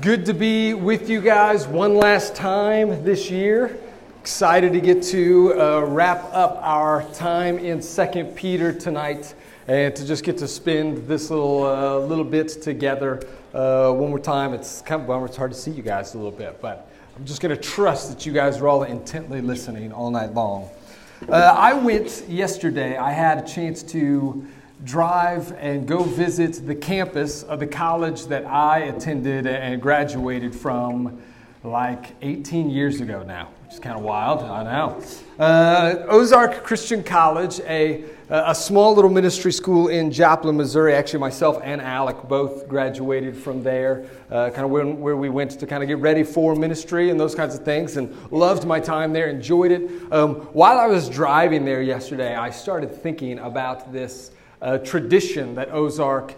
Good to be with you guys one last time this year. Excited to get to uh, wrap up our time in Second Peter tonight and to just get to spend this little uh, little bit together uh, one more time. It's kind of bummer. It's hard to see you guys a little bit, but I'm just going to trust that you guys are all intently listening all night long. Uh, I went yesterday. I had a chance to drive and go visit the campus of the college that I attended and graduated from like 18 years ago now, which is kind of wild, I know. Uh, Ozark Christian College, a, a small little ministry school in Joplin, Missouri. Actually, myself and Alec both graduated from there, uh, kind of where, where we went to kind of get ready for ministry and those kinds of things, and loved my time there, enjoyed it. Um, while I was driving there yesterday, I started thinking about this uh, tradition that Ozark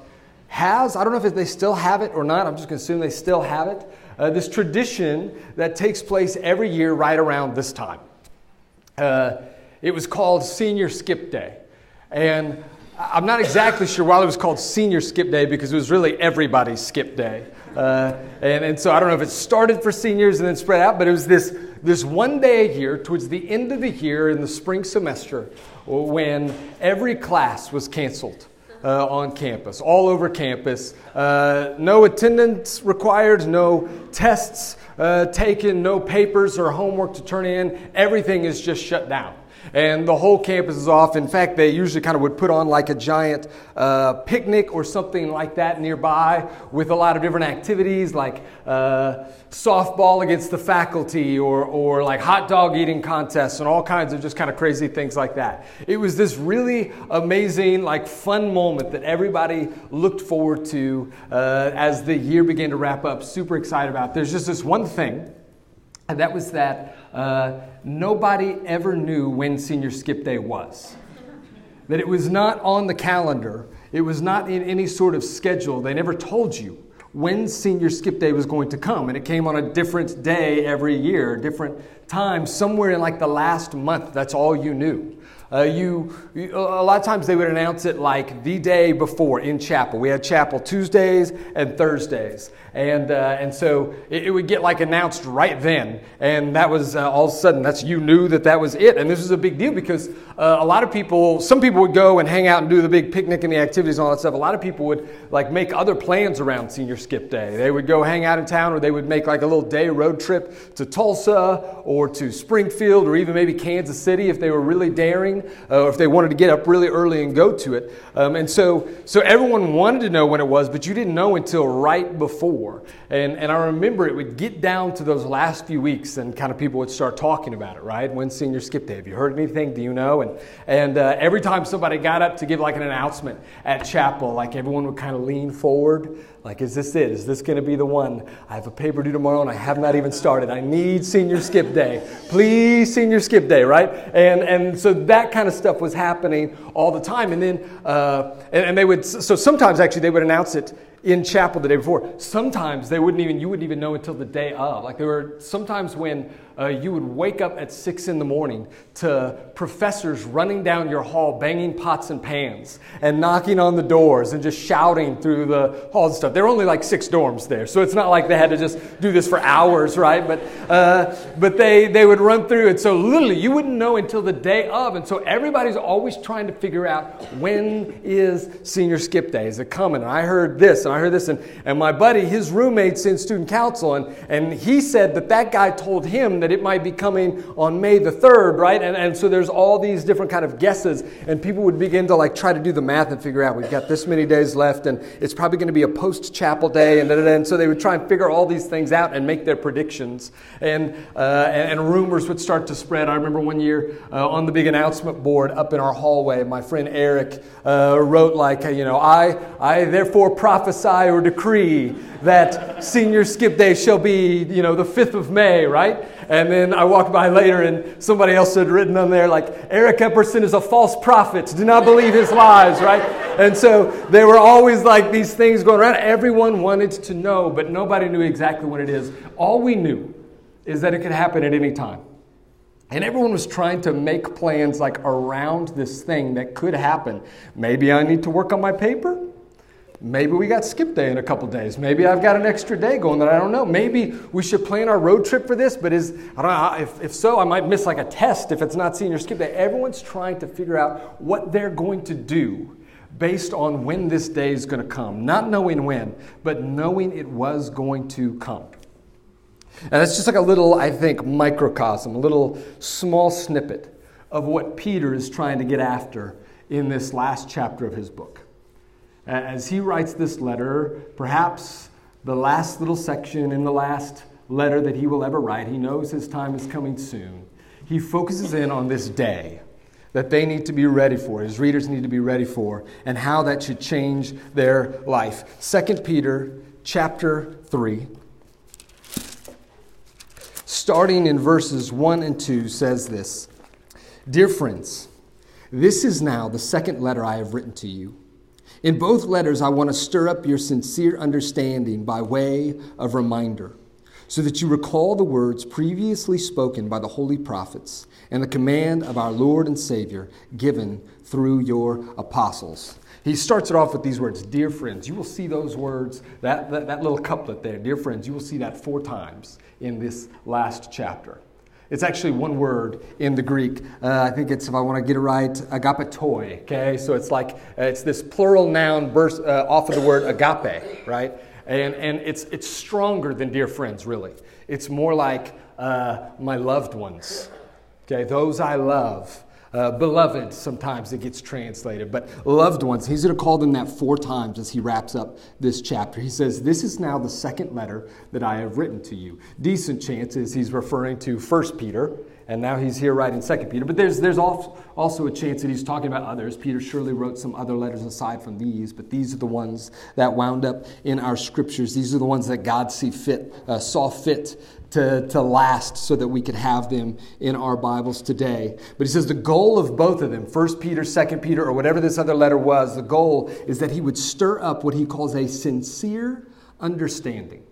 has. I don't know if they still have it or not. I'm just going to assume they still have it. Uh, this tradition that takes place every year right around this time. Uh, it was called Senior Skip Day. And I'm not exactly sure why it was called Senior Skip Day because it was really everybody's skip day. Uh, and, and so I don't know if it started for seniors and then spread out, but it was this, this one day a year towards the end of the year in the spring semester when every class was canceled. Uh, on campus, all over campus. Uh, no attendance required, no tests uh, taken, no papers or homework to turn in. Everything is just shut down and the whole campus is off. In fact, they usually kind of would put on like a giant uh, picnic or something like that nearby with a lot of different activities like uh, softball against the faculty or, or like hot dog eating contests and all kinds of just kind of crazy things like that. It was this really amazing, like fun moment that everybody looked forward to uh, as the year began to wrap up. Super excited about. There's just this one thing, and that was that uh, nobody ever knew when Senior Skip Day was. That it was not on the calendar, it was not in any sort of schedule. They never told you when Senior Skip Day was going to come. And it came on a different day every year, different time, somewhere in like the last month. That's all you knew. Uh, you, you, a lot of times they would announce it like the day before in chapel. We had chapel Tuesdays and Thursdays, and uh, and so it, it, would get like announced right then, and that was uh, all of a sudden that's you knew that that was it, and this was a big deal because uh, a lot of people, some people would go and hang out and do the big picnic and the activities and all that stuff. A lot of people would like make other plans around Senior Skip Day. They would go hang out in town, or they would make like a little day road trip to Tulsa or to Springfield or even maybe Kansas City if they were really daring uh, or if they wanted to get up really early and go to it. Um, and so, so everyone wanted to know when it was, but you didn't know until right before. And, and I remember it would get down to those last few weeks, and kind of people would start talking about it, right? When senior skip day? Have you heard anything? Do you know? And, and uh, every time somebody got up to give like an announcement at chapel, like everyone would kind of lean forward like, is this it? Is this going to be the one? I have a paper due tomorrow and I have not even started. I need senior skip day. Please, senior skip day, right? And, and so that kind of stuff was happening all the time. And then, uh, and, and they would, so sometimes actually they would announce it in chapel the day before. Sometimes they wouldn't even, you wouldn't even know until the day of. Like there were sometimes when uh, you would wake up at six in the morning to professors running down your hall, banging pots and pans and knocking on the doors and just shouting through the halls and stuff. There were only like six dorms there, so it's not like they had to just do this for hours, right? But, uh, but they, they would run through it. So literally, you wouldn't know until the day of. And so everybody's always trying to figure out when is senior skip day? Is it coming? And I heard this and I heard this. And, and my buddy, his roommate's in student council, and, and he said that that guy told him that it might be coming on May the 3rd, right? And, and so there's all these different kind of guesses, and people would begin to like try to do the math and figure out we've got this many days left, and it's probably going to be a post chapel day, and, and so they would try and figure all these things out and make their predictions. And, uh, and, and, rumors would start to spread. I remember one year uh, on the big announcement board up in our hallway, my friend Eric uh, wrote, like, you know, I, I therefore prophesy or decree that senior skip day shall be, you know, the 5th of May, right? And then I walked by later and somebody else had written on there, like, Eric Epperson is a false prophet. Do not believe his lies, right? And so there were always like these things going around. Everyone wanted to know, but nobody knew exactly what it is. All we knew is that it could happen at any time. And everyone was trying to make plans like around this thing that could happen. Maybe I need to work on my paper. Maybe we got skip day in a couple days. Maybe I've got an extra day going that I don't know. Maybe we should plan our road trip for this, but is, I don't know, if, if so, I might miss like a test if it's not senior skip day. Everyone's trying to figure out what they're going to do based on when this day is going to come. Not knowing when, but knowing it was going to come. And that's just like a little, I think, microcosm, a little small snippet of what Peter is trying to get after in this last chapter of his book. As he writes this letter, perhaps the last little section in the last letter that he will ever write, he knows his time is coming soon. He focuses in on this day that they need to be ready for, his readers need to be ready for, and how that should change their life. 2 Peter chapter 3 starting in verses 1 and 2 says this Dear friends, this is now the second letter I have written to you. In both letters, I want to stir up your sincere understanding by way of reminder, so that you recall the words previously spoken by the holy prophets and the command of our Lord and Savior given through your apostles. He starts it off with these words Dear friends. You will see those words, that, that, that little couplet there, Dear friends, you will see that four times in this last chapter. It's actually one word in the Greek. Uh, I think it's, if I want to get it right, agapetoi. Okay, so it's like uh, it's this plural noun burst, uh, off of the word agape, right? And, and it's, it's stronger than dear friends, really. It's more like uh, my loved ones. Okay, those I love. Uh, beloved, sometimes it gets translated, but loved ones. He's going to call them that four times as he wraps up this chapter. He says, This is now the second letter that I have written to you. Decent chances he's referring to First Peter, and now he's here writing Second Peter. But there's, there's also a chance that he's talking about others. Peter surely wrote some other letters aside from these, but these are the ones that wound up in our scriptures. These are the ones that God see fit, uh, saw fit to, to last so that we could have them in our Bibles today. But he says the goal of both of them, First Peter, Second Peter, or whatever this other letter was, the goal is that he would stir up what he calls a sincere understanding.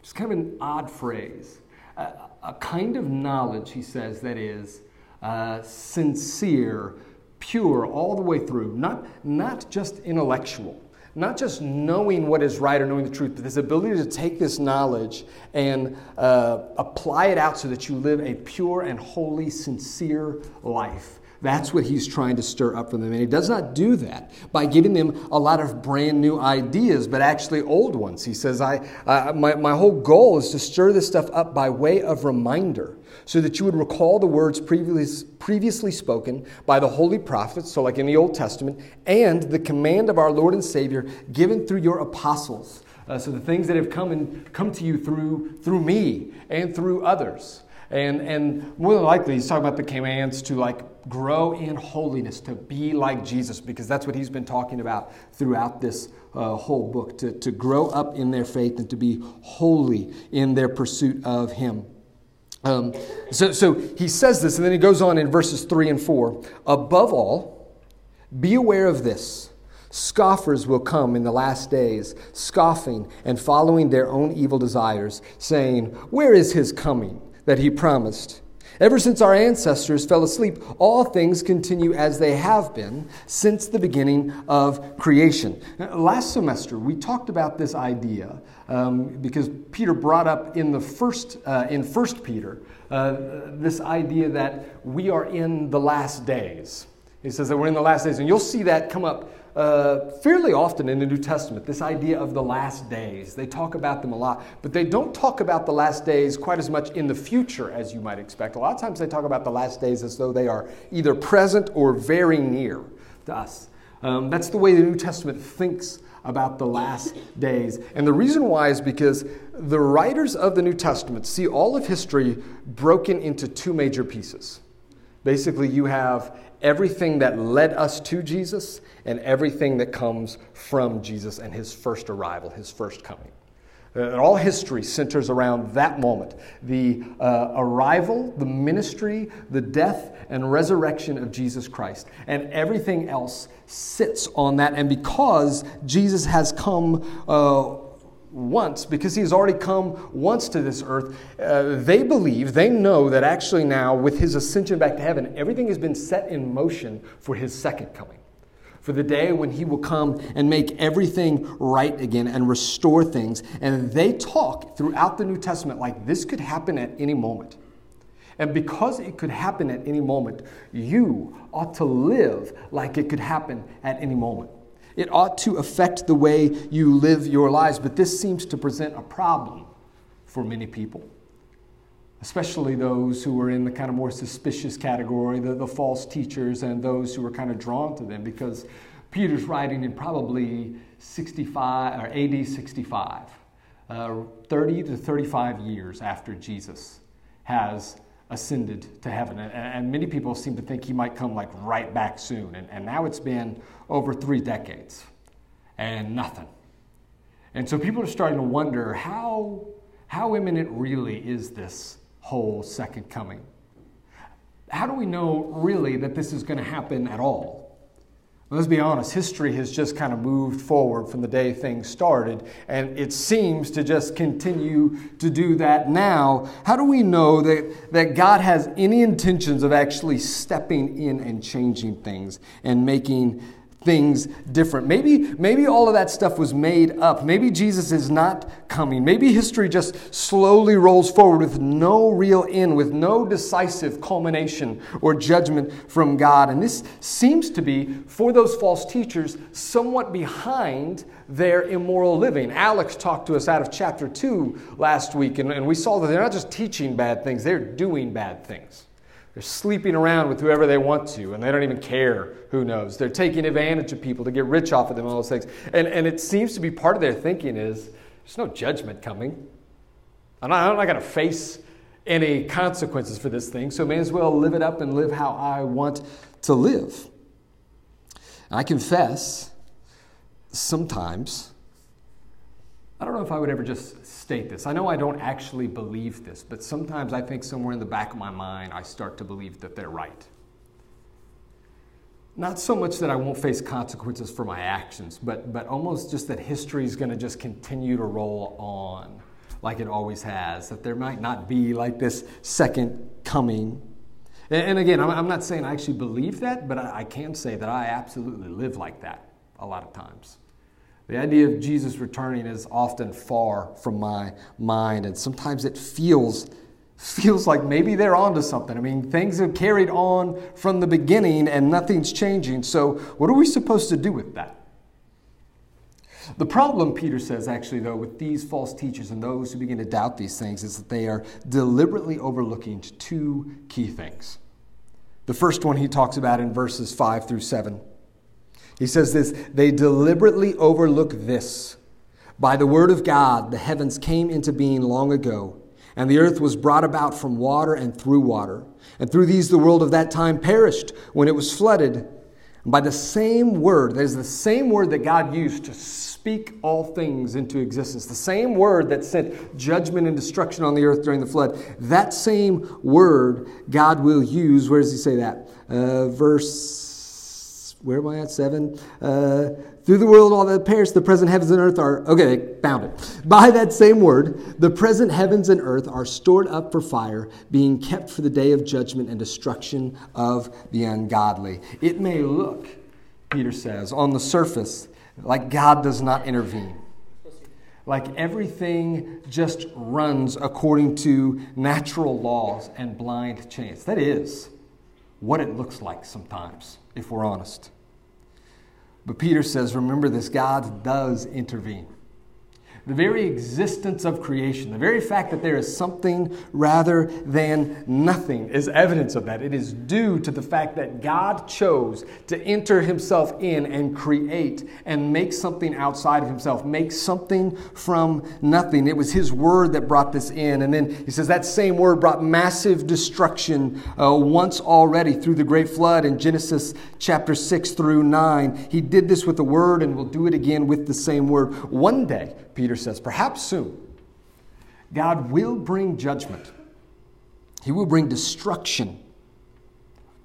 It's kind of an odd phrase. A, a kind of knowledge, he says, that is uh, sincere, pure, all the way through, not, not just intellectual not just knowing what is right or knowing the truth, but this ability to take this knowledge and uh, apply it out so that you live a pure and holy, sincere life. That's what he's trying to stir up for them. And he does not do that by giving them a lot of brand new ideas, but actually old ones. He says, I, uh, my, my whole goal is to stir this stuff up by way of reminder so that you would recall the words previous, previously spoken by the holy prophets, so like in the Old Testament, and the command of our Lord and Savior given through your apostles. Uh, so the things that have come and come to you through through me and through others. And, and more than likely, he's talking about the commands to like grow in holiness, to be like Jesus, because that's what he's been talking about throughout this uh, whole book, to, to grow up in their faith and to be holy in their pursuit of him. Um, so, so he says this, and then he goes on in verses 3 and 4. Above all, be aware of this. Scoffers will come in the last days, scoffing and following their own evil desires, saying, Where is his coming that he promised? Ever since our ancestors fell asleep, all things continue as they have been since the beginning of creation. Last semester, we talked about this idea um, because Peter brought up in the first, uh, in First Peter, uh, this idea that we are in the last days. He says that we're in the last days, and you'll see that come up uh, fairly often in the New Testament, this idea of the last days. They talk about them a lot, but they don't talk about the last days quite as much in the future as you might expect. A lot of times they talk about the last days as though they are either present or very near to us. Um, that's the way the New Testament thinks about the last days. And the reason why is because the writers of the New Testament see all of history broken into two major pieces. Basically, you have everything that led us to Jesus and everything that comes from Jesus and his first arrival, his first coming. And uh, all history centers around that moment the uh, arrival, the ministry, the death, and resurrection of Jesus Christ. And everything else sits on that. And because Jesus has come uh, once, because he has already come once to this earth, uh, they believe, they know that actually now, with his ascension back to heaven, everything has been set in motion for his second coming for the day when he will come and make everything right again and restore things. And they talk throughout the New Testament like this could happen at any moment. And because it could happen at any moment, you ought to live like it could happen at any moment. It ought to affect the way you live your lives, but this seems to present a problem for many people, especially those who are in the kind of more suspicious category, the, the false teachers, and those who are kind of drawn to them, because Peter's writing in probably 65 or AD 65, uh, 30 to 35 years after Jesus has ascended to heaven. And, and, many people seem to think he might come like right back soon. And, and now it's been over three decades and nothing. And so people are starting to wonder how, how imminent really is this whole second coming? How do we know really that this is going to happen at all? Let's be honest, history has just kind of moved forward from the day things started, and it seems to just continue to do that now. How do we know that, that God has any intentions of actually stepping in and changing things and making things different. Maybe, maybe all of that stuff was made up. Maybe Jesus is not coming. Maybe history just slowly rolls forward with no real end, with no decisive culmination or judgment from God. And this seems to be, for those false teachers, somewhat behind their immoral living. Alex talked to us out of chapter 2 last week, and, and we saw that they're not just teaching bad things, they're doing bad things. They're sleeping around with whoever they want to, and they don't even care who knows. They're taking advantage of people to get rich off of them, all those things. And, and it seems to be part of their thinking is there's no judgment coming. I'm not, I'm not going to face any consequences for this thing, so may as well live it up and live how I want to live. I confess, sometimes, I don't know if I would ever just state this. I know I don't actually believe this, but sometimes I think somewhere in the back of my mind I start to believe that they're right. Not so much that I won't face consequences for my actions, but, but almost just that history is going to just continue to roll on like it always has, that there might not be like this second coming. And, again, I'm, not saying I actually believe that, but I can say that I absolutely live like that a lot of times. The idea of Jesus returning is often far from my mind, and sometimes it feels feels like maybe they're onto something. I mean, things have carried on from the beginning and nothing's changing. So, what are we supposed to do with that? The problem, Peter says, actually, though, with these false teachers and those who begin to doubt these things is that they are deliberately overlooking two key things. The first one he talks about in verses 5 through 7. He says this they deliberately overlook this. By the word of God, the heavens came into being long ago, and the earth was brought about from water and through water. And through these, the world of that time perished when it was flooded. And by the same word, that is the same word that God used to speak all things into existence, the same word that sent judgment and destruction on the earth during the flood, that same word God will use. Where does he say that? Uh, verse where am I at? Seven. Uh, through the world, all that perished, the present heavens and earth are, okay, found it. By that same word, the present heavens and earth are stored up for fire, being kept for the day of judgment and destruction of the ungodly. It may look, Peter says, on the surface, like God does not intervene. Like everything just runs according to natural laws and blind chance. That is what it looks like sometimes, if we're honest. But Peter says, remember this God does intervene. The very existence of creation, the very fact that there is something rather than nothing, is evidence of that. It is due to the fact that God chose to enter himself in and create and make something outside of himself, make something from nothing. It was his word that brought this in. And then he says that same word brought massive destruction uh, once already through the great flood in Genesis chapter 6 through 9. He did this with the word and will do it again with the same word. One day, Peter says, perhaps soon, God will bring judgment. He will bring destruction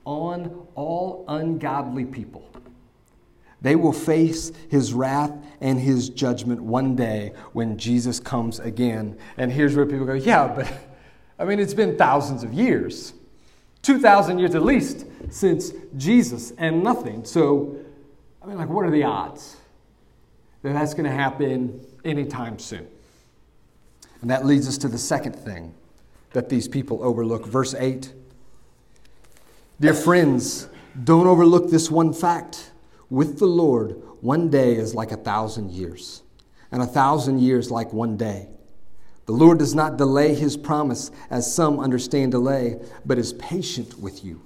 on all ungodly people. They will face his wrath and his judgment one day when Jesus comes again. And here's where people go, yeah, but I mean, it's been thousands of years, 2,000 years at least, since Jesus, and nothing. So I mean, like, what are the odds that that's going to happen anytime soon? And that leads us to the second thing that these people overlook. Verse 8 Dear friends, don't overlook this one fact. With the Lord, one day is like a thousand years, and a thousand years like one day. The Lord does not delay his promise, as some understand delay, but is patient with you,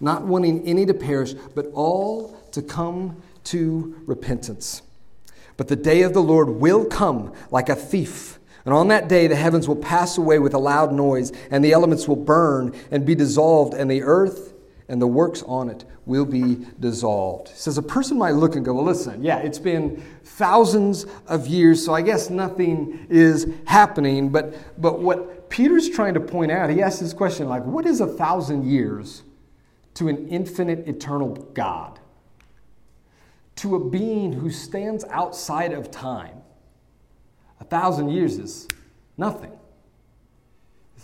not wanting any to perish, but all to come to repentance. But the day of the Lord will come like a thief. And on that day, the heavens will pass away with a loud noise, and the elements will burn and be dissolved, and the earth and the works on it will be dissolved. He says a person might look and go, Well, listen, yeah, it's been thousands of years, so I guess nothing is happening. But, but what Peter's trying to point out, he asks this question like, What is a thousand years to an infinite, eternal God? To a being who stands outside of time? A thousand years is nothing.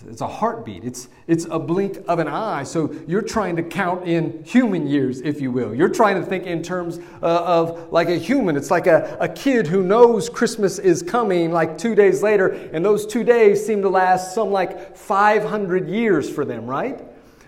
It's a heartbeat. It's, it's a blink of an eye. So you're trying to count in human years, if you will. You're trying to think in terms uh, of like a human. It's like a, a kid who knows Christmas is coming like two days later, and those two days seem to last some like 500 years for them, right?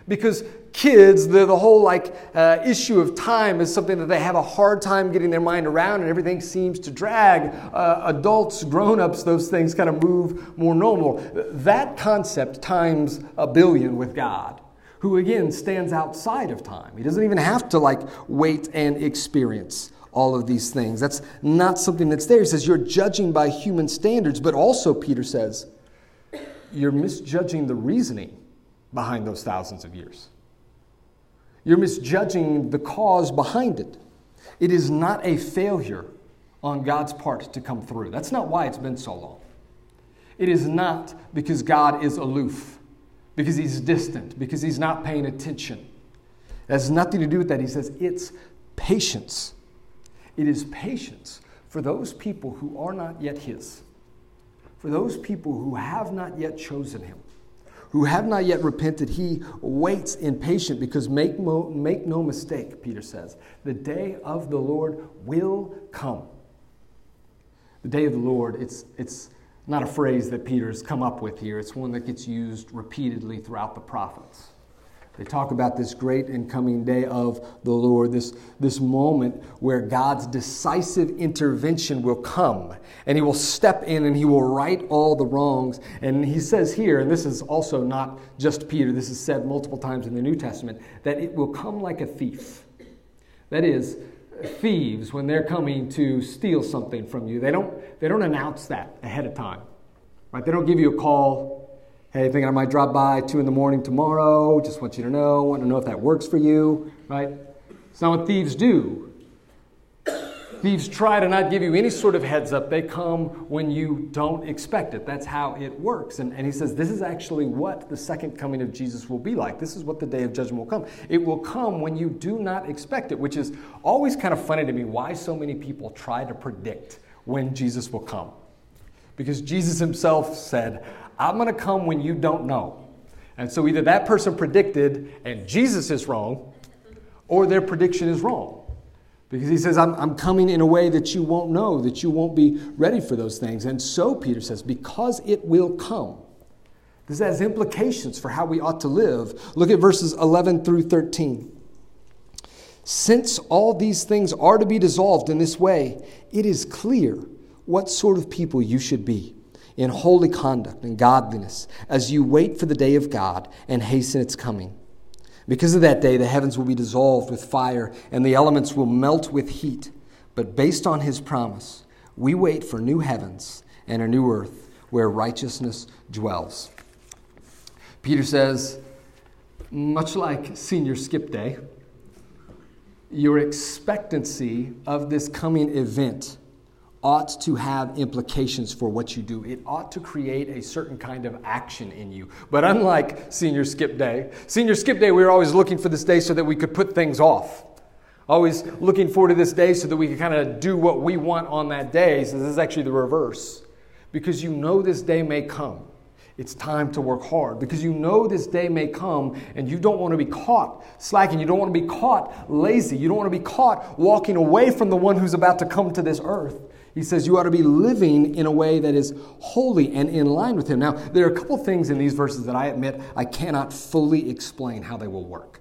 Because kids, the, the whole like uh, issue of time is something that they have a hard time getting their mind around, and everything seems to drag. Uh, adults, grown-ups, those things kind of move more normal. That concept times a billion with God, who again stands outside of time. He doesn't even have to like wait and experience all of these things. That's not something that's there. He says you're judging by human standards, but also Peter says you're misjudging the reasoning behind those thousands of years. You're misjudging the cause behind it. It is not a failure on God's part to come through. That's not why it's been so long. It is not because God is aloof, because he's distant, because he's not paying attention. It has nothing to do with that. He says it's patience. It is patience for those people who are not yet his, for those people who have not yet chosen him who have not yet repented, he waits in patience because make, mo- make no mistake, Peter says, the day of the Lord will come. The day of the Lord, it's, it's not a phrase that Peter's come up with here, it's one that gets used repeatedly throughout the prophets. They talk about this great and coming day of the Lord, this, this moment where God's decisive intervention will come and He will step in and He will right all the wrongs. And He says here, and this is also not just Peter, this is said multiple times in the New Testament, that it will come like a thief. That is, thieves, when they're coming to steal something from you, they don't, they don't announce that ahead of time. Right? They don't give you a call Hey, thinking I might drop by two in the morning tomorrow. Just want you to know. Want to know if that works for you, right? It's not what thieves do. Thieves try to not give you any sort of heads up. They come when you don't expect it. That's how it works. And, and he says this is actually what the second coming of Jesus will be like. This is what the day of judgment will come. It will come when you do not expect it, which is always kind of funny to me why so many people try to predict when Jesus will come. Because Jesus himself said, I'm going to come when you don't know. And so either that person predicted and Jesus is wrong, or their prediction is wrong. Because he says, I'm, I'm coming in a way that you won't know, that you won't be ready for those things. And so, Peter says, because it will come, this has implications for how we ought to live. Look at verses 11 through 13. Since all these things are to be dissolved in this way, it is clear what sort of people you should be in holy conduct and godliness as you wait for the day of God and hasten its coming. Because of that day, the heavens will be dissolved with fire and the elements will melt with heat. But based on his promise, we wait for new heavens and a new earth where righteousness dwells. Peter says, much like senior skip day, your expectancy of this coming event ought to have implications for what you do. It ought to create a certain kind of action in you. But unlike senior skip day, senior skip day, we were always looking for this day so that we could put things off. Always looking forward to this day so that we could kind of do what we want on that day. So this is actually the reverse. Because you know this day may come. It's time to work hard because you know this day may come and you don't want to be caught slacking. You don't want to be caught lazy. You don't want to be caught walking away from the one who's about to come to this earth. He says you ought to be living in a way that is holy and in line with Him. Now, there are a couple things in these verses that I admit I cannot fully explain how they will work.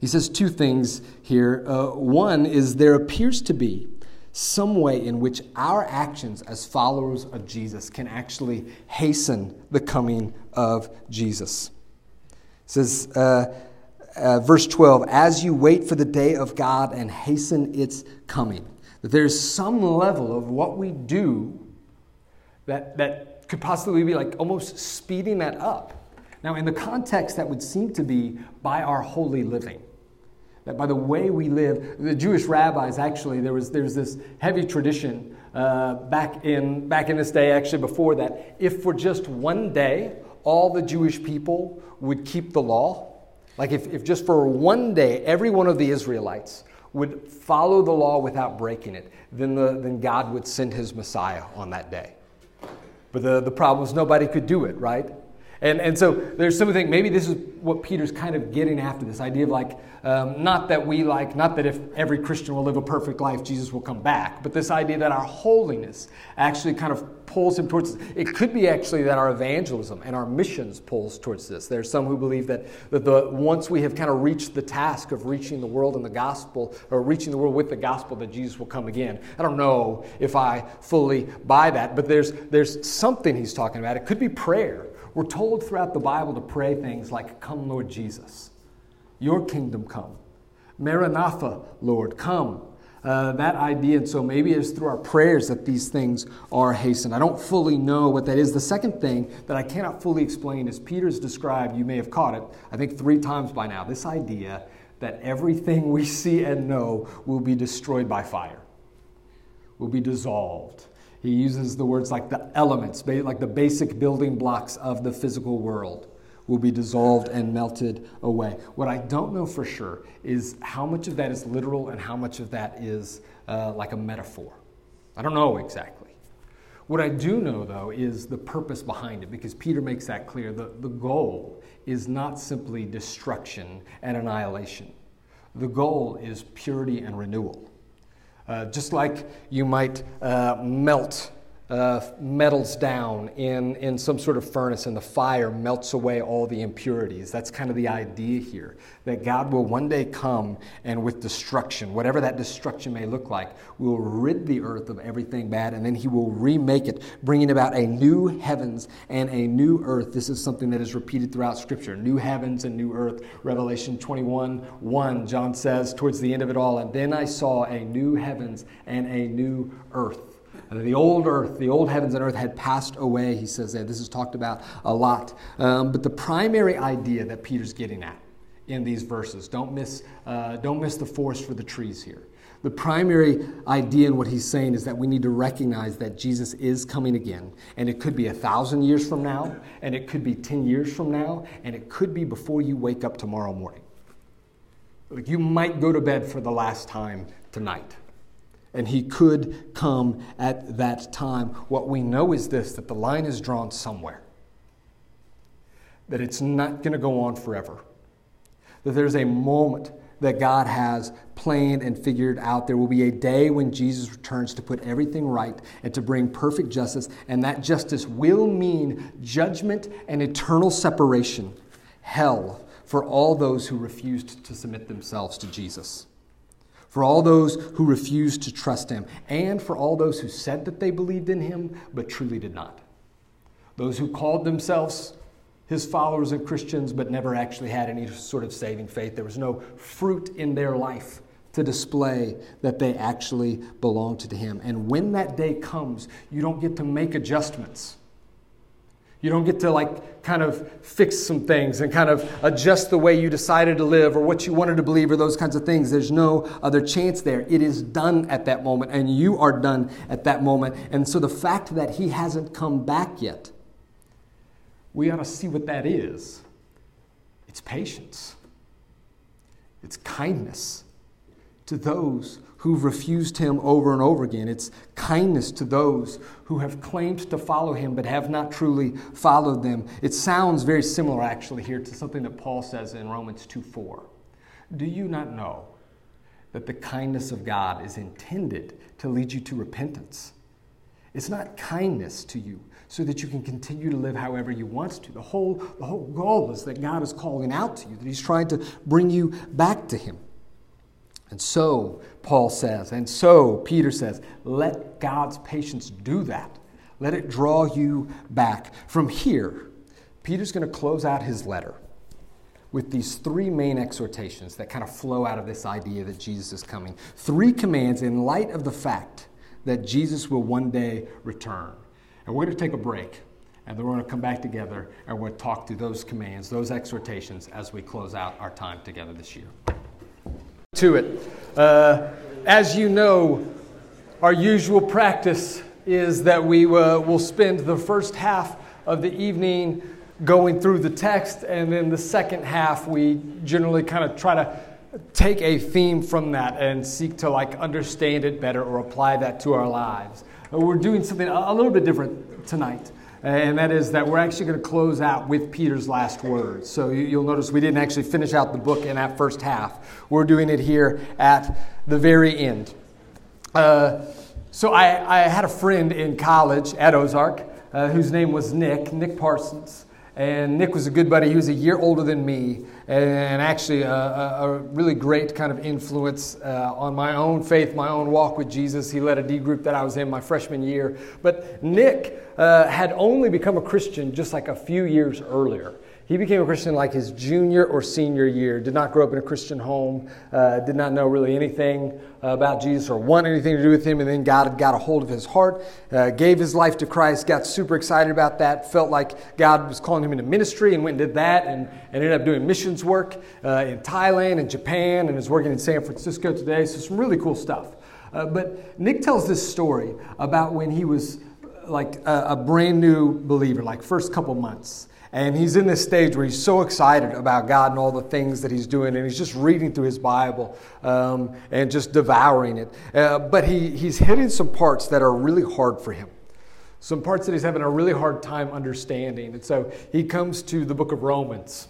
He says two things here. Uh, one is there appears to be some way in which our actions as followers of Jesus can actually hasten the coming of Jesus. It says, uh, uh, verse 12, as you wait for the day of God and hasten its coming. That there's some level of what we do that, that could possibly be like almost speeding that up. Now, in the context, that would seem to be by our holy living that by the way we live, the Jewish rabbis actually, there was there's this heavy tradition uh, back in back in this day, actually before that, if for just one day all the Jewish people would keep the law, like if, if just for one day every one of the Israelites would follow the law without breaking it, then, the, then God would send his Messiah on that day. But the, the problem is nobody could do it, right? And, and so there's some think maybe this is what Peter's kind of getting after this idea of like, um, not that we like, not that if every Christian will live a perfect life, Jesus will come back, but this idea that our holiness actually kind of pulls him towards this. It could be actually that our evangelism and our missions pulls towards this. There's some who believe that, that the, once we have kind of reached the task of reaching the world in the gospel, or reaching the world with the gospel, that Jesus will come again. I don't know if I fully buy that, but there's, there's something he's talking about. It could be prayer. We're told throughout the Bible to pray things like, Come, Lord Jesus, your kingdom come. Maranatha, Lord, come. Uh, that idea, and so maybe it's through our prayers that these things are hastened. I don't fully know what that is. The second thing that I cannot fully explain is Peter's described, you may have caught it, I think three times by now, this idea that everything we see and know will be destroyed by fire, will be dissolved. He uses the words like the elements, like the basic building blocks of the physical world will be dissolved and melted away. What I don't know for sure is how much of that is literal and how much of that is uh, like a metaphor. I don't know exactly. What I do know, though, is the purpose behind it, because Peter makes that clear. The, the goal is not simply destruction and annihilation, the goal is purity and renewal. Uh, just like you might uh, melt uh, metals down in, in some sort of furnace and the fire melts away all the impurities. That's kind of the idea here that God will one day come and with destruction, whatever that destruction may look like, will rid the earth of everything bad and then he will remake it, bringing about a new heavens and a new earth. This is something that is repeated throughout Scripture new heavens and new earth. Revelation 21 1, John says towards the end of it all, and then I saw a new heavens and a new earth. The old earth, the old heavens and earth had passed away, he says that. This is talked about a lot. Um, but the primary idea that Peter's getting at in these verses, don't miss, uh, don't miss the forest for the trees here. The primary idea in what he's saying is that we need to recognize that Jesus is coming again. And it could be a thousand years from now, and it could be 10 years from now, and it could be before you wake up tomorrow morning. Like you might go to bed for the last time tonight and he could come at that time. What we know is this that the line is drawn somewhere, that it's not going to go on forever, that there's a moment that God has planned and figured out. There will be a day when Jesus returns to put everything right and to bring perfect justice, and that justice will mean judgment and eternal separation, hell, for all those who refused to submit themselves to Jesus for all those who refused to trust him, and for all those who said that they believed in him but truly did not. Those who called themselves his followers and Christians but never actually had any sort of saving faith. There was no fruit in their life to display that they actually belonged to him. And when that day comes, you don't get to make adjustments. You don't get to like kind of fix some things and kind of adjust the way you decided to live or what you wanted to believe or those kinds of things. There's no other chance there. It is done at that moment and you are done at that moment. And so the fact that he hasn't come back yet, we ought to see what that is. It's patience. It's kindness to those who've refused him over and over again. It's kindness to those who have claimed to follow him but have not truly followed them. It sounds very similar, actually, here to something that Paul says in Romans 2 4. Do you not know that the kindness of God is intended to lead you to repentance? It's not kindness to you so that you can continue to live however you want to. The whole, the whole goal is that God is calling out to you, that He's trying to bring you back to Him. And so, Paul says, and so Peter says, let God's patience do that. Let it draw you back. From here, Peter's going to close out his letter with these three main exhortations that kind of flow out of this idea that Jesus is coming. Three commands in light of the fact that Jesus will one day return. And we're going to take a break, and then we're going to come back together and we're going to talk through those commands, those exhortations, as we close out our time together this year. To it. Uh, as you know, our usual practice is that we uh, will spend the first half of the evening going through the text, and then the second half, we generally kind of try to take a theme from that and seek to like understand it better or apply that to our lives. Uh, we're doing something a little bit different tonight. And that is that we're actually going to close out with Peter's last words. So you'll notice we didn't actually finish out the book in that first half. We're doing it here at the very end. Uh, so I, I, had a friend in college at Ozark uh, whose name was Nick, Nick Parsons. And Nick was a good buddy. He was a year older than me, and actually a, a really great kind of influence uh, on my own faith, my own walk with Jesus. He led a D group that I was in my freshman year. But Nick uh, had only become a Christian just like a few years earlier. He became a Christian like his junior or senior year, did not grow up in a Christian home, uh, did not know really anything about Jesus or want anything to do with him. And then God got a hold of his heart, uh, gave his life to Christ, got super excited about that, felt like God was calling him into ministry and went and did that and, and ended up doing missions work uh, in Thailand and Japan and is working in San Francisco today. So, some really cool stuff. Uh, but Nick tells this story about when he was like a, a brand new believer, like first couple months. And he's in this stage where he's so excited about God and all the things that he's doing, and he's just reading through his Bible um, and just devouring it. Uh, but he, he's hitting some parts that are really hard for him, some parts that he's having a really hard time understanding. And so he comes to the book of Romans.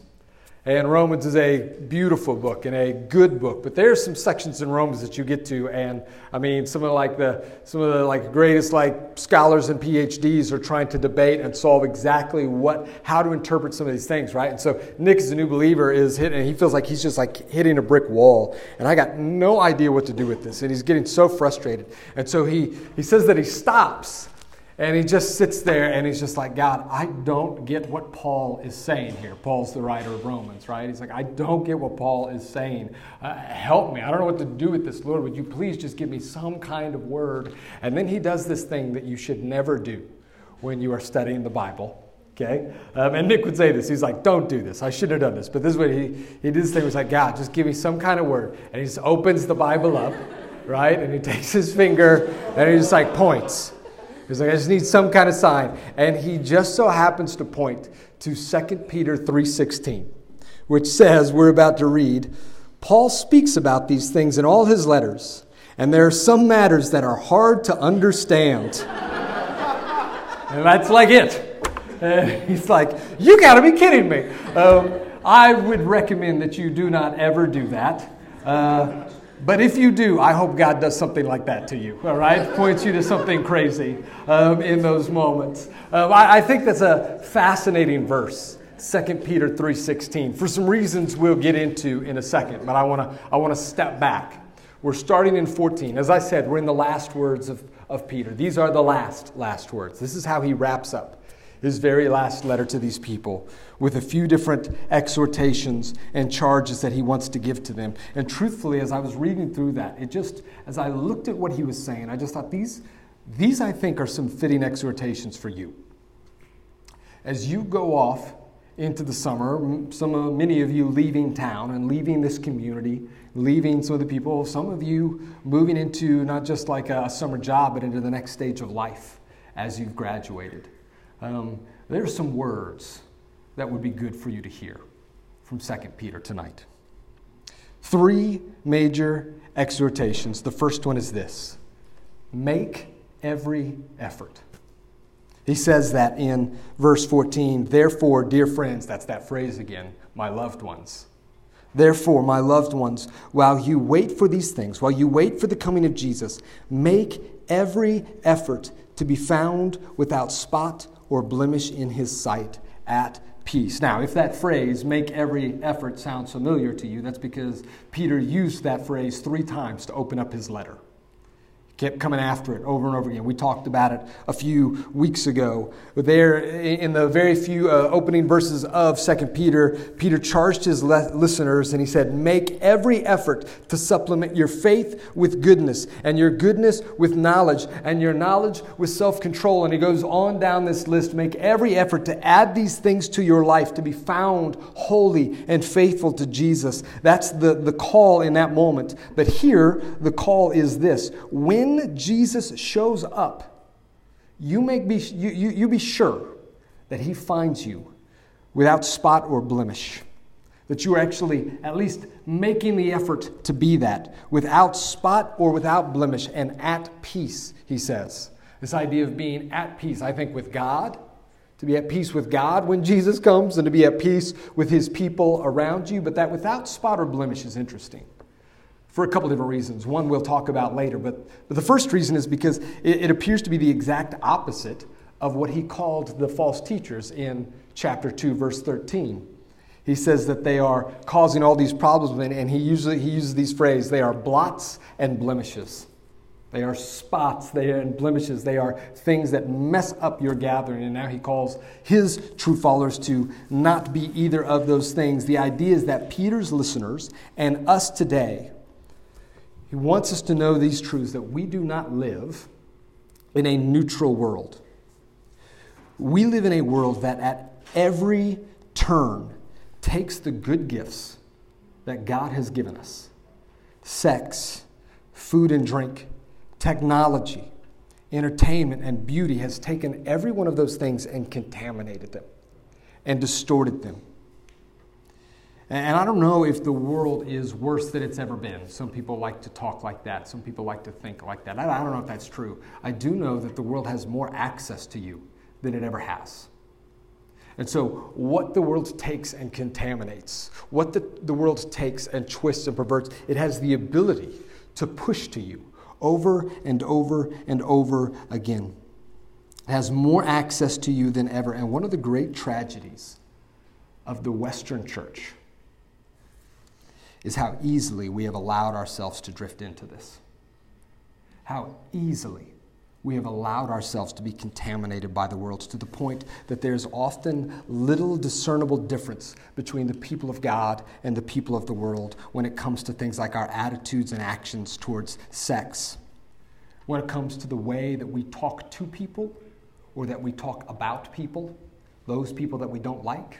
And Romans is a beautiful book and a good book, but there's some sections in Romans that you get to, and I mean, some of like the some of the like greatest like scholars and PhDs are trying to debate and solve exactly what how to interpret some of these things, right? And so Nick, as a new believer, is hitting, and he feels like he's just like hitting a brick wall, and I got no idea what to do with this, and he's getting so frustrated, and so he he says that he stops and he just sits there and he's just like, God, I don't get what Paul is saying here. Paul's the writer of Romans, right? He's like, I don't get what Paul is saying. Uh, help me. I don't know what to do with this, Lord. Would you please just give me some kind of word? And then he does this thing that you should never do when you are studying the Bible. Okay? Um, and Nick would say this. He's like, don't do this. I should have done this. But this is what he, he did this thing. He was like, God, just give me some kind of word. And he just opens the Bible up, right? And he takes his finger and he just like points. He's like, I just need some kind of sign. And he just so happens to point to 2 Peter 3.16, which says, we're about to read, Paul speaks about these things in all his letters, and there are some matters that are hard to understand. and that's like it. And he's like, You got to be kidding me. Um, I would recommend that you do not ever do that. Uh, but if you do, I hope God does something like that to you, all right? Points you to something crazy um, in those moments. Um, I, I, think that's a fascinating verse, 2 Peter 3.16, for some reasons we'll get into in a second, but I want to I wanna step back. We're starting in 14. As I said, we're in the last words of, of Peter. These are the last, last words. This is how he wraps up his very last letter to these people with a few different exhortations and charges that he wants to give to them. And truthfully, as I was reading through that, it just, as I looked at what he was saying, I just thought these, these I think are some fitting exhortations for you. As you go off into the summer, some many of you leaving town and leaving this community, leaving some of the people, some of you moving into not just like a summer job, but into the next stage of life as you've graduated. Um, there are some words that would be good for you to hear from 2 Peter tonight. Three major exhortations. The first one is this make every effort. He says that in verse 14, therefore, dear friends, that's that phrase again, my loved ones. Therefore, my loved ones, while you wait for these things, while you wait for the coming of Jesus, make every effort to be found without spot or blemish in his sight at peace. Now, if that phrase, make every effort, sounds familiar to you, that's because Peter used that phrase three times to open up his letter kept coming after it over and over again. We talked about it a few weeks ago. There, in the very few uh, opening verses of 2 Peter, Peter charged his le- listeners and he said, Make every effort to supplement your faith with goodness, and your goodness with knowledge, and your knowledge with self control. And he goes on down this list make every effort to add these things to your life, to be found holy and faithful to Jesus. That's the, the call in that moment. But here, the call is this when when Jesus shows up, you, make be, you, you, you be sure that he finds you without spot or blemish. That you are actually at least making the effort to be that, without spot or without blemish, and at peace, he says. This idea of being at peace, I think, with God, to be at peace with God when Jesus comes, and to be at peace with his people around you, but that without spot or blemish is interesting for a couple different reasons. One we'll talk about later, but, but the first reason is because it, it appears to be the exact opposite of what he called the false teachers in chapter 2, verse 13. He says that they are causing all these problems, and he, usually, he uses these phrases they are blots and blemishes. They are spots, they are blemishes, they are things that mess up your gathering. And now he calls his true followers to not be either of those things. The idea is that Peter's listeners and us today he wants us to know these truths that we do not live in a neutral world. We live in a world that at every turn takes the good gifts that God has given us sex, food and drink, technology, entertainment, and beauty has taken every one of those things and contaminated them and distorted them and I don't know if the world is worse than it's ever been. Some people like to talk like that. Some people like to think like that. I don't know if that's true. I do know that the world has more access to you than it ever has. And so, what the world takes and contaminates, what the, the world takes and twists and perverts, it has the ability to push to you over and over and over again. It has more access to you than ever. And one of the great tragedies of the Western church is how easily we have allowed ourselves to drift into this. How easily we have allowed ourselves to be contaminated by the world to the point that there's often little discernible difference between the people of God and the people of the world when it comes to things like our attitudes and actions towards sex, when it comes to the way that we talk to people or that we talk about people, those people that we don't like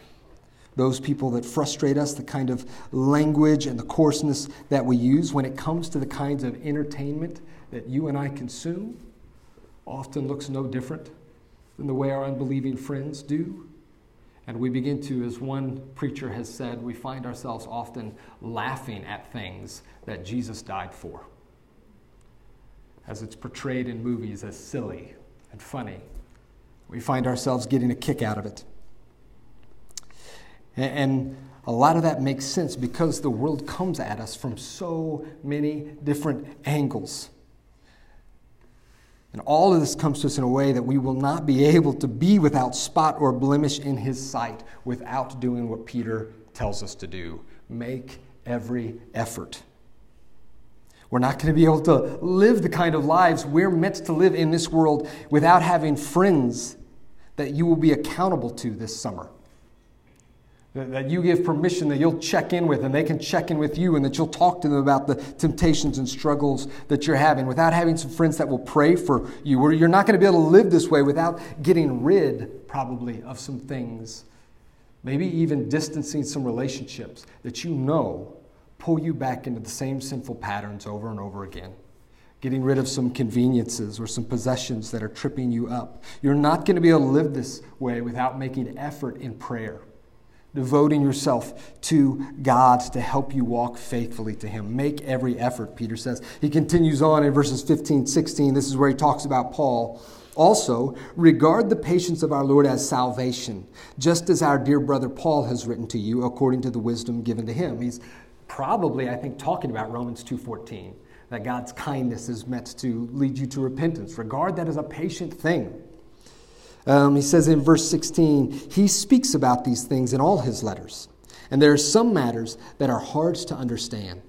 those people that frustrate us, the kind of language and the coarseness that we use when it comes to the kinds of entertainment that you and I consume, often looks no different than the way our unbelieving friends do. And we begin to, as one preacher has said, we find ourselves often laughing at things that Jesus died for, as it's portrayed in movies as silly and funny. We find ourselves getting a kick out of it. And a lot of that makes sense because the world comes at us from so many different angles. And all of this comes to us in a way that we will not be able to be without spot or blemish in His sight without doing what Peter tells us to do make every effort. We're not going to be able to live the kind of lives we're meant to live in this world without having friends that you will be accountable to this summer that you give permission that you'll check in with and they can check in with you and that you'll talk to them about the temptations and struggles that you're having without having some friends that will pray for you. Or you're not going to be able to live this way without getting rid probably of some things maybe even distancing some relationships that you know pull you back into the same sinful patterns over and over again. Getting rid of some conveniences or some possessions that are tripping you up. You're not going to be able to live this way without making effort in prayer devoting yourself to God to help you walk faithfully to Him. Make every effort, Peter says. He continues on in verses 15, 16. This is where he talks about Paul. Also, regard the patience of our Lord as salvation, just as our dear brother Paul has written to you according to the wisdom given to him. He's probably, I think, talking about Romans 2:14, that God's kindness is meant to lead you to repentance. Regard that as a patient thing. Um, he says in verse 16, he speaks about these things in all his letters. And there are some matters that are hard to understand.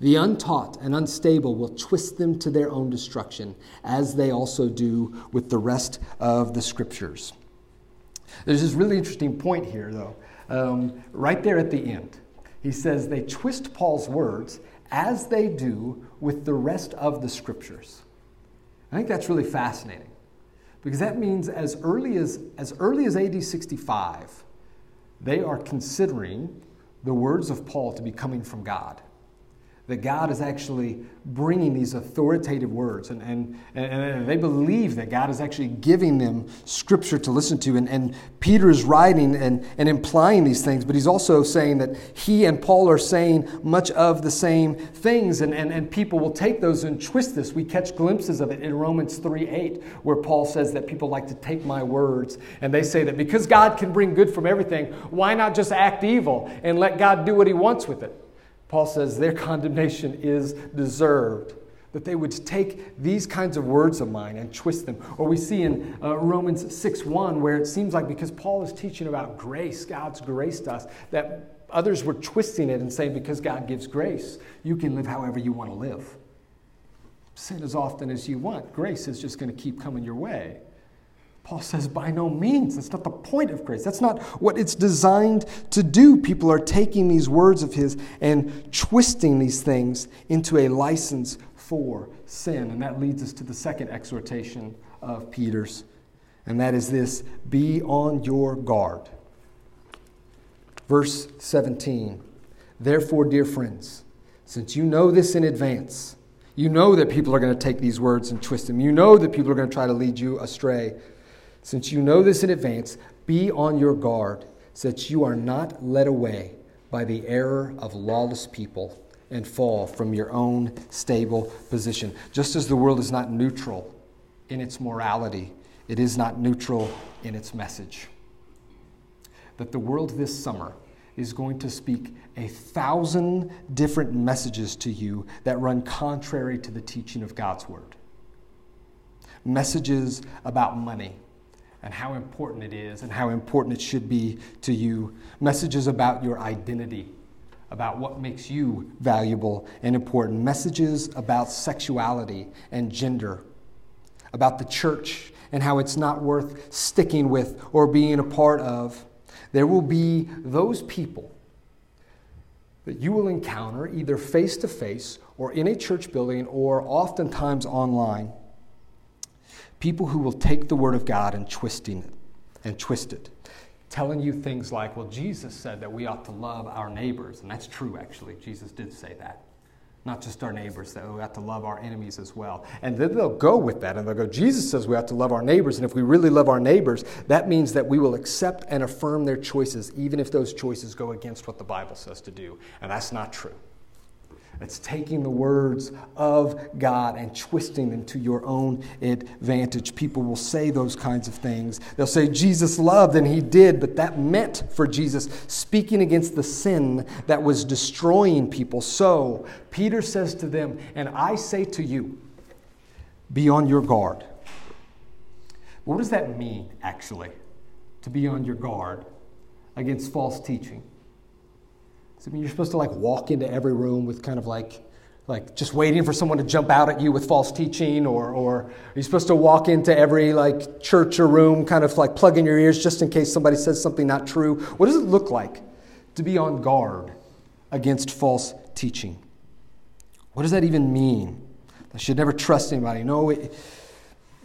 The untaught and unstable will twist them to their own destruction, as they also do with the rest of the scriptures. There's this really interesting point here, though, um, right there at the end. He says they twist Paul's words as they do with the rest of the scriptures. I think that's really fascinating because that means as early as, as early as AD 65, they are considering the words of Paul to be coming from God that God is actually bringing these authoritative words, and, and, and they believe that God is actually giving them scripture to listen to. And, and Peter is writing and, and implying these things, but he's also saying that he and Paul are saying much of the same things, and, and, and people will take those and twist this. We catch glimpses of it in Romans 3 8, where Paul says that people like to take my words, and they say that because God can bring good from everything, why not just act evil and let God do what he wants with it? Paul says their condemnation is deserved. That they would take these kinds of words of mine and twist them. Or we see in uh, Romans 6 1, where it seems like because Paul is teaching about grace, God's graced us, that others were twisting it and saying, because God gives grace, you can live however you want to live. Sin as often as you want. Grace is just going to keep coming your way. Paul says, by no means. That's not the point of grace. That's not what it's designed to do. People are taking these words of his and twisting these things into a license for sin. And that leads us to the second exhortation of Peter's, and that is this be on your guard. Verse 17 Therefore, dear friends, since you know this in advance, you know that people are going to take these words and twist them. You know that people are going to try to lead you astray. Since you know this in advance, be on your guard so that you are not led away by the error of lawless people and fall from your own stable position. Just as the world is not neutral in its morality, it is not neutral in its message. That the world this summer is going to speak a thousand different messages to you that run contrary to the teaching of God's Word. Messages about money and how important it is and how important it should be to you. Messages about your identity, about what makes you valuable and important. Messages about sexuality and gender, about the church and how it's not worth sticking with or being a part of. There will be those people that you will encounter either face to face or in a church building or oftentimes online People who will take the word of God and twisting it and twist it. Telling you things like, well, Jesus said that we ought to love our neighbors. And that's true, actually. Jesus did say that. Not just our neighbors, that we ought to love our enemies as well. And then they'll go with that and they'll go, Jesus says we ought to love our neighbors. And if we really love our neighbors, that means that we will accept and affirm their choices, even if those choices go against what the Bible says to do. And that's not true. It's taking the words of God and twisting them to your own advantage. People will say those kinds of things. They'll say, Jesus loved, and he did, but that meant for Jesus speaking against the sin that was destroying people. So, Peter says to them, And I say to you, be on your guard. What does that mean, actually, to be on your guard against false teaching? I mean, you're supposed to like walk into every room with kind of like, like just waiting for someone to jump out at you with false teaching, or, or are you supposed to walk into every like church or room, kind of like plugging your ears just in case somebody says something not true? What does it look like to be on guard against false teaching? What does that even mean? I should never trust anybody. No, it,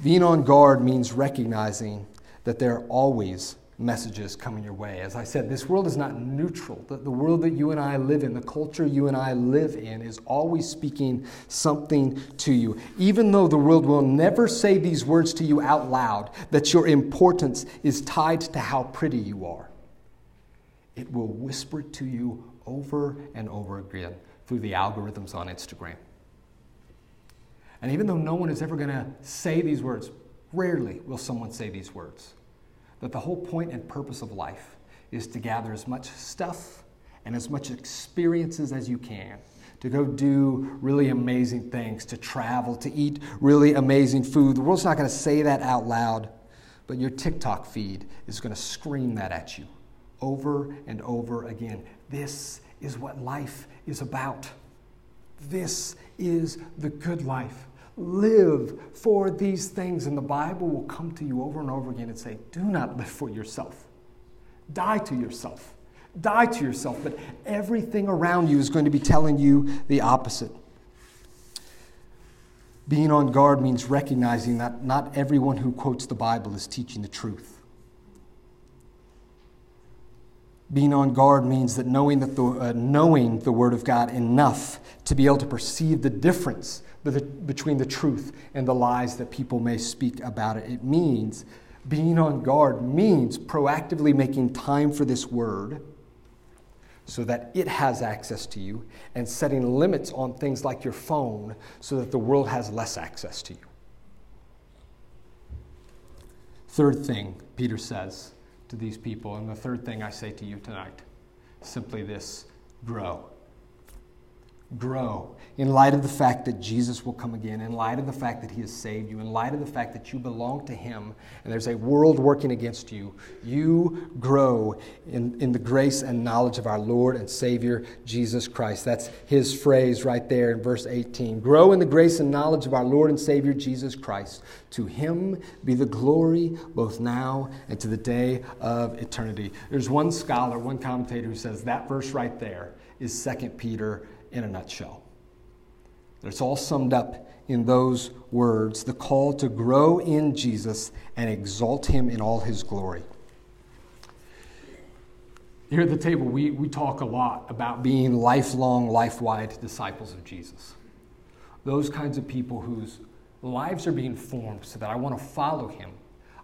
being on guard means recognizing that there are always messages coming your way. As I said, this world is not neutral. The, the world that you and I live in, the culture you and I live in, is always speaking something to you. Even though the world will never say these words to you out loud, that your importance is tied to how pretty you are. it will whisper it to you over and over again through the algorithms on Instagram. And even though no one is ever going to say these words, rarely will someone say these words, that the whole point and purpose of life is to gather as much stuff and as much experiences as you can to go do really amazing things, to travel, to eat really amazing food. The world's not going to say that out loud, but your TikTok feed is going to scream that at you over and over again. This is what life is about. This is the good life. Live for these things, and the Bible will come to you over and over again and say, Do not live for yourself. Die to yourself. Die to yourself. But everything around you is going to be telling you the opposite. Being on guard means recognizing that not everyone who quotes the Bible is teaching the truth. Being on guard means that knowing, that the, uh, knowing the Word of God enough to be able to perceive the difference between the truth and the lies that people may speak about it. It means being on guard, means proactively making time for this Word so that it has access to you, and setting limits on things like your phone so that the world has less access to you. Third thing, Peter says to these people. And the third thing I say to you tonight simply this grow. Grow in light of the fact that Jesus will come again, in light of the fact that He has saved you, in light of the fact that you belong to Him and there's a world working against you, you grow in, in the grace and knowledge of our Lord and Savior Jesus Christ. That's His phrase right there in verse 18. Grow in the grace and knowledge of our Lord and Savior Jesus Christ. To Him be the glory both now and to the day of eternity. There's one scholar, one commentator who says that verse right there is 2 Peter in a nutshell. It's all summed up in those words the call to grow in Jesus and exalt him in all his glory. Here at the table, we, we talk a lot about being lifelong, life wide disciples of Jesus. Those kinds of people whose lives are being formed so that I want to follow him.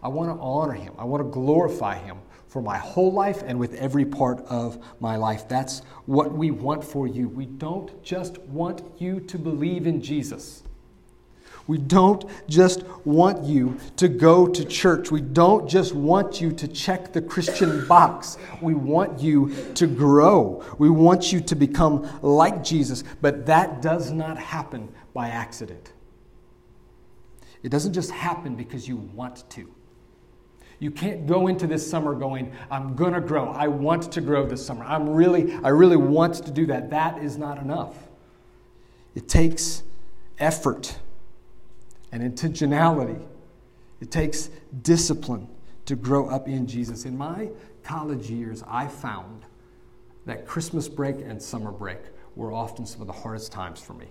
I want to honor him. I want to glorify him for my whole life and with every part of my life. That's what we want for you. We don't just want you to believe in Jesus. We don't just want you to go to church. We don't just want you to check the Christian box. We want you to grow. We want you to become like Jesus. But that does not happen by accident. It doesn't just happen because you want to. You can't go into this summer going, I'm going to grow. I want to grow this summer. I'm really, I really want to do that. That is not enough. It takes effort and intentionality. It takes discipline to grow up in Jesus. In my college years, I found that Christmas break and summer break were often some of the hardest times for me.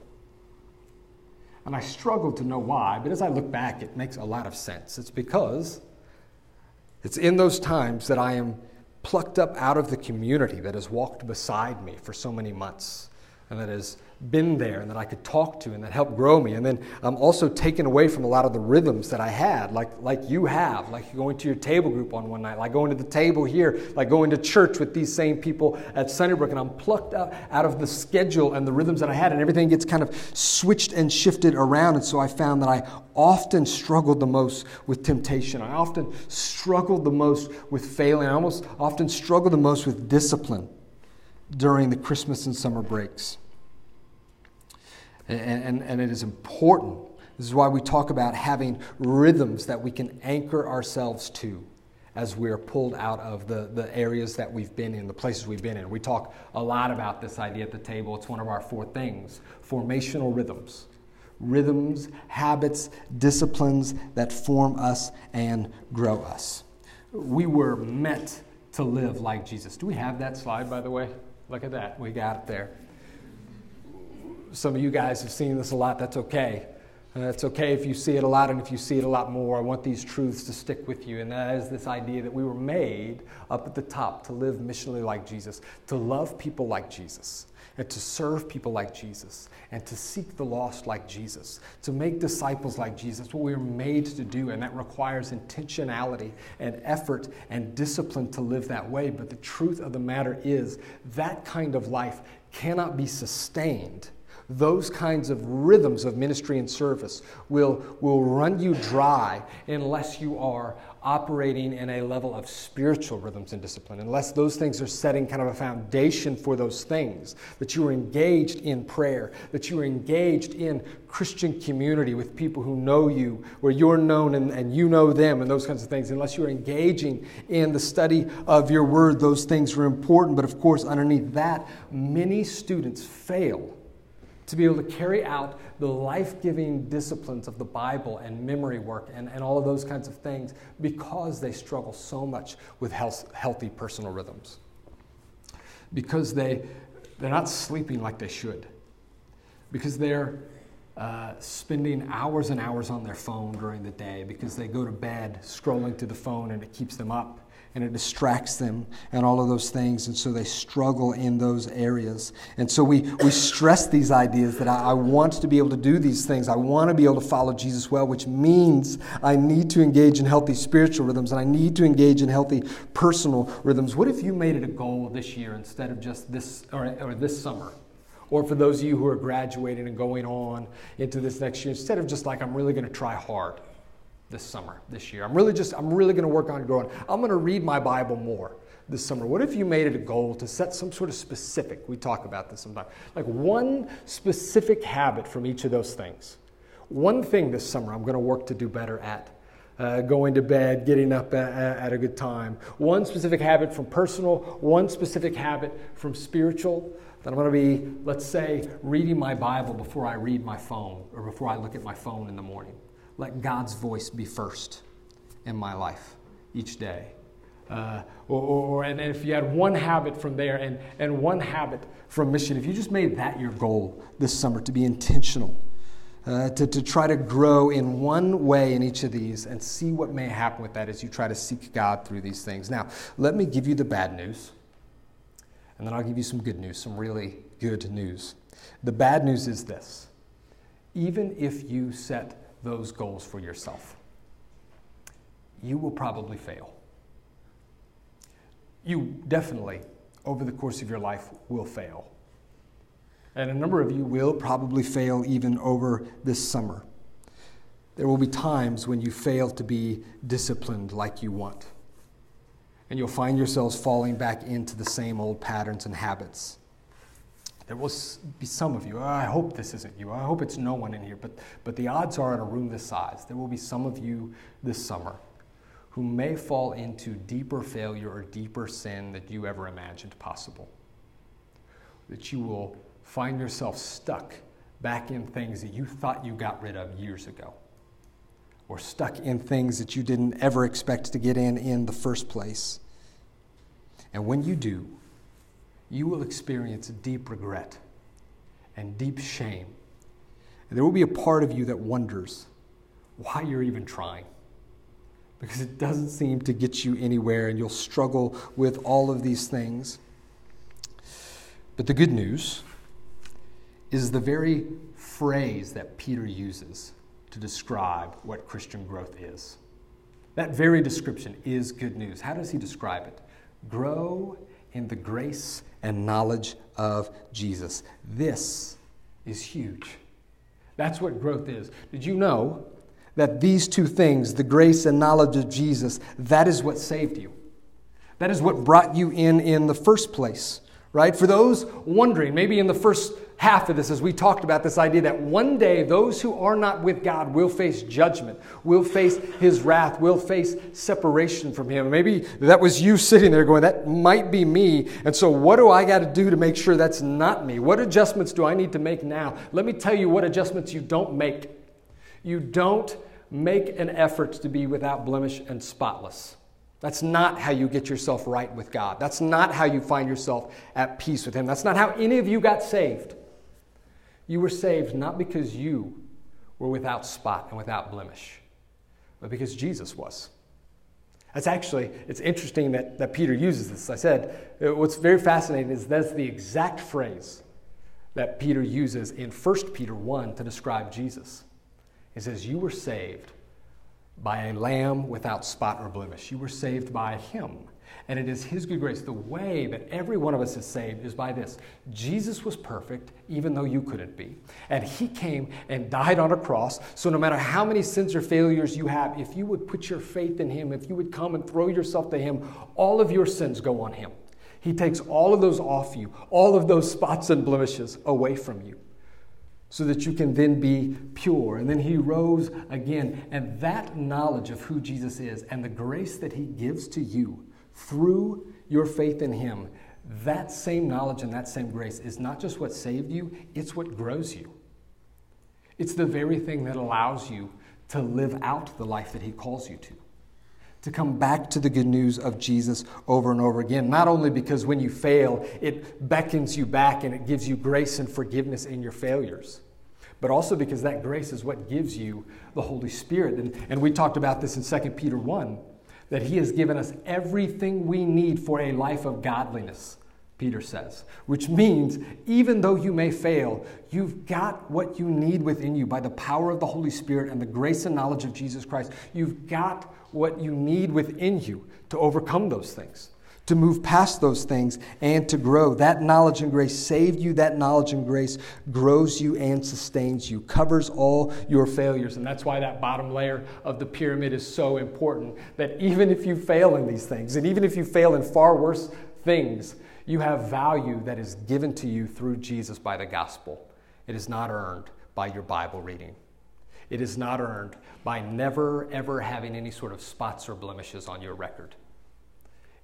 And I struggled to know why, but as I look back, it makes a lot of sense. It's because it's in those times that I am plucked up out of the community that has walked beside me for so many months and that has been there and that I could talk to and that helped grow me. And then I'm also taken away from a lot of the rhythms that I had, like, like you have, like going to your table group on one night, like going to the table here, like going to church with these same people at Sunnybrook. And I'm plucked out, out of the schedule and the rhythms that I had, and everything gets kind of switched and shifted around. And so I found that I often struggled the most with temptation. I often struggled the most with failing. I almost often struggled the most with discipline during the Christmas and summer breaks. And, and, and it is important. This is why we talk about having rhythms that we can anchor ourselves to as we're pulled out of the, the areas that we've been in, the places we've been in. We talk a lot about this idea at the table. It's one of our four things formational rhythms. Rhythms, habits, disciplines that form us and grow us. We were meant to live like Jesus. Do we have that slide, by the way? Look at that. We got it there. Some of you guys have seen this a lot. That's okay. Uh, it's okay if you see it a lot and if you see it a lot more. I want these truths to stick with you. And that is this idea that we were made up at the top to live missionally like Jesus, to love people like Jesus, and to serve people like Jesus, and to seek the lost like Jesus, to make disciples like Jesus, what we were made to do. And that requires intentionality and effort and discipline to live that way. But the truth of the matter is that kind of life cannot be sustained those kinds of rhythms of ministry and service will, will run you dry unless you are operating in a level of spiritual rhythms and discipline, unless those things are setting kind of a foundation for those things, that you are engaged in prayer, that you are engaged in Christian community with people who know you, where you're known and, and you know them, and those kinds of things. Unless you're engaging in the study of your word, those things are important. But of course, underneath that, many students fail to be able to carry out the life giving disciplines of the Bible and memory work and, and all of those kinds of things because they struggle so much with health, healthy personal rhythms. Because they, they're not sleeping like they should. Because they're uh, spending hours and hours on their phone during the day. Because they go to bed scrolling through the phone and it keeps them up and it distracts them and all of those things. And so they struggle in those areas. And so we, we stress these ideas that I, I, want to be able to do these things. I want to be able to follow Jesus well, which means I need to engage in healthy spiritual rhythms and I need to engage in healthy personal rhythms. What if you made it a goal this year instead of just this or, or this summer? Or for those of you who are graduating and going on into this next year, instead of just like, I'm really going to try hard this summer, this year. I'm really just, I'm really going to work on growing. I'm going to read my Bible more this summer. What if you made it a goal to set some sort of specific, we talk about this sometimes, like one specific habit from each of those things? One thing this summer I'm going to work to do better at. Uh, going to bed, getting up at, at a good time. One specific habit from personal, one specific habit from spiritual. That I'm going to be, let's say, reading my Bible before I read my phone or before I look at my phone in the morning let God's voice be first in my life each day. Uh, or, or, and if you had one habit from there and, and one habit from mission, if you just made that your goal this summer to be intentional, uh, to, to try to grow in one way in each of these and see what may happen with that as you try to seek God through these things. Now, let me give you the bad news, and then I'll give you some good news, some really good news. The bad news is this even if you set those goals for yourself. You will probably fail. You definitely, over the course of your life, will fail. And a number of you will probably fail even over this summer. There will be times when you fail to be disciplined like you want. And you'll find yourselves falling back into the same old patterns and habits. There will be some of you. I hope this isn't you. I hope it's no one in here. But, but the odds are in a room this size, there will be some of you this summer who may fall into deeper failure or deeper sin that you ever imagined possible. That you will find yourself stuck back in things that you thought you got rid of years ago, or stuck in things that you didn't ever expect to get in in the first place. And when you do, you will experience deep regret and deep shame. And there will be a part of you that wonders why you're even trying. Because it doesn't seem to get you anywhere, and you'll struggle with all of these things. But the good news is the very phrase that Peter uses to describe what Christian growth is. That very description is good news. How does he describe it? Grow in the grace and knowledge of Jesus. This is huge. That's what growth is. Did you know that these two things, the grace and knowledge of Jesus, that is what saved you? That is what brought you in in the first place, right? For those wondering, maybe in the first half of this as we talked about this idea that one day those who are not with God will face judgment, will face His wrath, will face separation from Him. Maybe that was you sitting there going, that might be me. And so, what do I got to do to make sure that's not me? What adjustments do I need to make now? Let me tell you what adjustments you don't make. You don't make an effort to be without blemish and spotless. That's not how you get yourself right with God. That's not how you find yourself at peace with Him. That's not how any of you got saved. You were saved not because you were without spot and without blemish, but because Jesus was. That's actually, it's interesting that, that Peter uses this. I said, uh, what's very fascinating is that's the exact phrase that Peter uses in 1 Peter 1 to describe Jesus. He says, You were saved by a lamb without spot or blemish. You were saved by him. And it is His good grace. The way that every one of us is saved is by this Jesus was perfect, even though you couldn't be. And He came and died on a cross. So, no matter how many sins or failures you have, if you would put your faith in Him, if you would come and throw yourself to Him, all of your sins go on Him. He takes all of those off you, all of those spots and blemishes away from you so that you can then be pure. And then he rose again. And that knowledge of who Jesus is and the grace that he gives to you through your faith in Him, that same knowledge and that same grace is not just what saved you, it's what grows you. It's the very thing that allows you to live out the life that He calls you to. To come back to the good news of Jesus over and over again. Not only because when you fail, it beckons you back and it gives you grace and forgiveness in your failures, but also because that grace is what gives you the Holy Spirit. And, and we talked about this in 2 Peter 1 that He has given us everything we need for a life of godliness, Peter says, which means even though you may fail, you've got what you need within you by the power of the Holy Spirit and the grace and knowledge of Jesus Christ. You've got what you need within you to overcome those things to move past those things and to grow. That knowledge and grace saved you. That knowledge and grace grows you and sustains you, covers all your failures. And that's why that bottom layer of the pyramid is so important. That even if you fail in these things, and even if you fail in far worse things, you have value that is given to you through Jesus by the gospel. It is not earned by your Bible reading. It is not earned by never, ever having any sort of spots or blemishes on your record.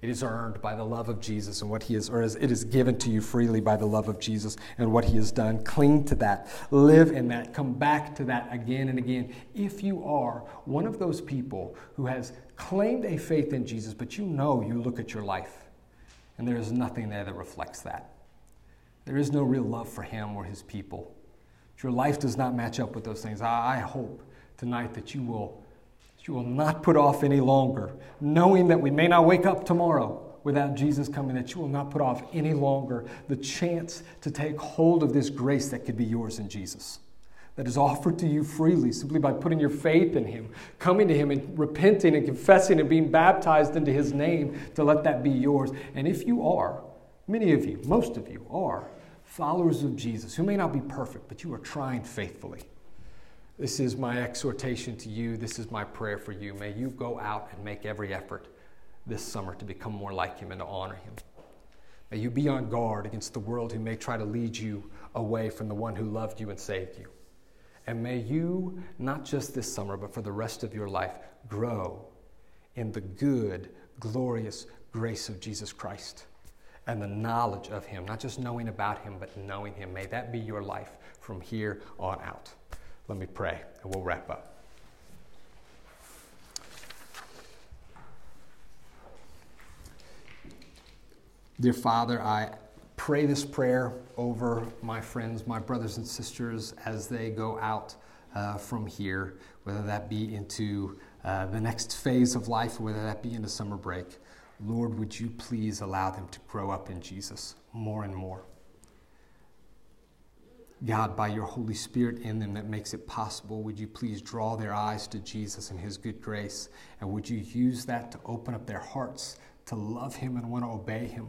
It is earned by the love of Jesus and what he has, or it is given to you freely by the love of Jesus and what he has done. Cling to that. Live in that. Come back to that again and again. If you are one of those people who has claimed a faith in Jesus, but you know you look at your life and there is nothing there that reflects that. There is no real love for him or his people. Your life does not match up with those things. I hope tonight that you will you will not put off any longer, knowing that we may not wake up tomorrow without Jesus coming, that you will not put off any longer the chance to take hold of this grace that could be yours in Jesus. That is offered to you freely simply by putting your faith in Him, coming to Him and repenting and confessing and being baptized into His name to let that be yours. And if you are, many of you, most of you are followers of Jesus who may not be perfect, but you are trying faithfully this is my exhortation to you. This is my prayer for you. May you go out and make every effort this summer to become more like Him and to honor Him. May you be on guard against the world who may try to lead you away from the one who loved you and saved you. And may you, not just this summer, but for the rest of your life, grow in the good, glorious grace of Jesus Christ and the knowledge of Him, not just knowing about Him, but knowing Him. May that be your life from here on out. Let me pray and we'll wrap up. Dear Father, I pray this prayer over my friends, my brothers and sisters as they go out uh, from here, whether that be into uh, the next phase of life or whether that be into summer break. Lord, would you please allow them to grow up in Jesus more and more? God, by your Holy Spirit in them that makes it possible, would you please draw their eyes to Jesus and his good grace? And would you use that to open up their hearts to love him and want to obey him?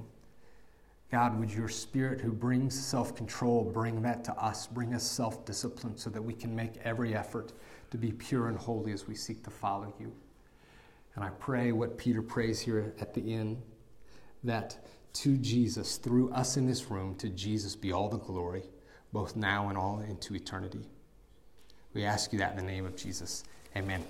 God, would your spirit who brings self control bring that to us, bring us self discipline so that we can make every effort to be pure and holy as we seek to follow you. And I pray what Peter prays here at the end that to Jesus, through us in this room, to Jesus be all the glory both now and all into eternity. We ask you that in the name of Jesus. Amen.